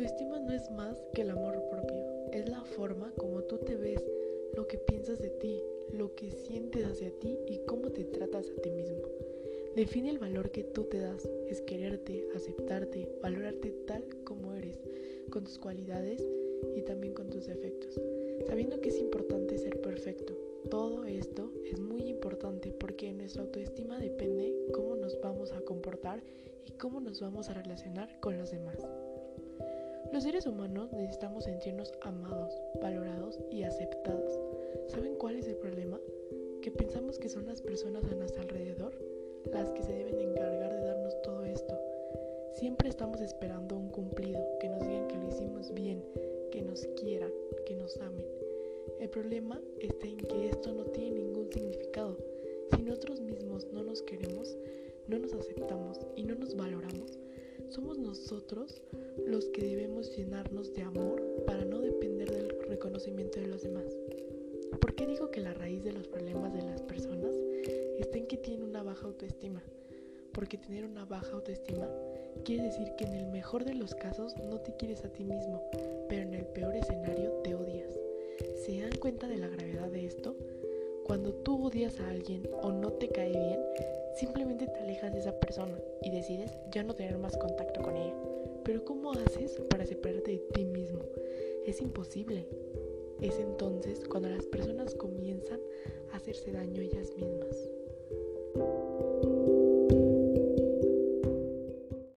Autoestima no es más que el amor propio, es la forma como tú te ves, lo que piensas de ti, lo que sientes hacia ti y cómo te tratas a ti mismo. Define el valor que tú te das, es quererte, aceptarte, valorarte tal como eres, con tus cualidades y también con tus defectos, sabiendo que es importante ser perfecto. Todo esto es muy importante porque nuestra autoestima depende cómo nos vamos a comportar y cómo nos vamos a relacionar con los demás. Los seres humanos necesitamos sentirnos amados, valorados y aceptados. ¿Saben cuál es el problema? Que pensamos que son las personas a nuestro alrededor las que se deben encargar de darnos todo esto. Siempre estamos esperando un cumplido, que nos digan que lo hicimos bien, que nos quieran, que nos amen. El problema está en que esto no tiene ningún significado. Si nosotros mismos no nos queremos, no nos aceptamos y no nos valoramos, somos nosotros los que debemos llenarnos de amor para no depender del reconocimiento de los demás. ¿Por qué digo que la raíz de los problemas de las personas está en que tienen una baja autoestima? Porque tener una baja autoestima quiere decir que en el mejor de los casos no te quieres a ti mismo, pero en el peor escenario te odias. ¿Se dan cuenta de la gravedad de esto? Cuando tú odias a alguien o no te cae bien, simplemente te alejas de esa persona y decides ya no tener más contacto con ella. ¿Cómo haces para separarte de ti mismo? Es imposible. Es entonces cuando las personas comienzan a hacerse daño ellas mismas.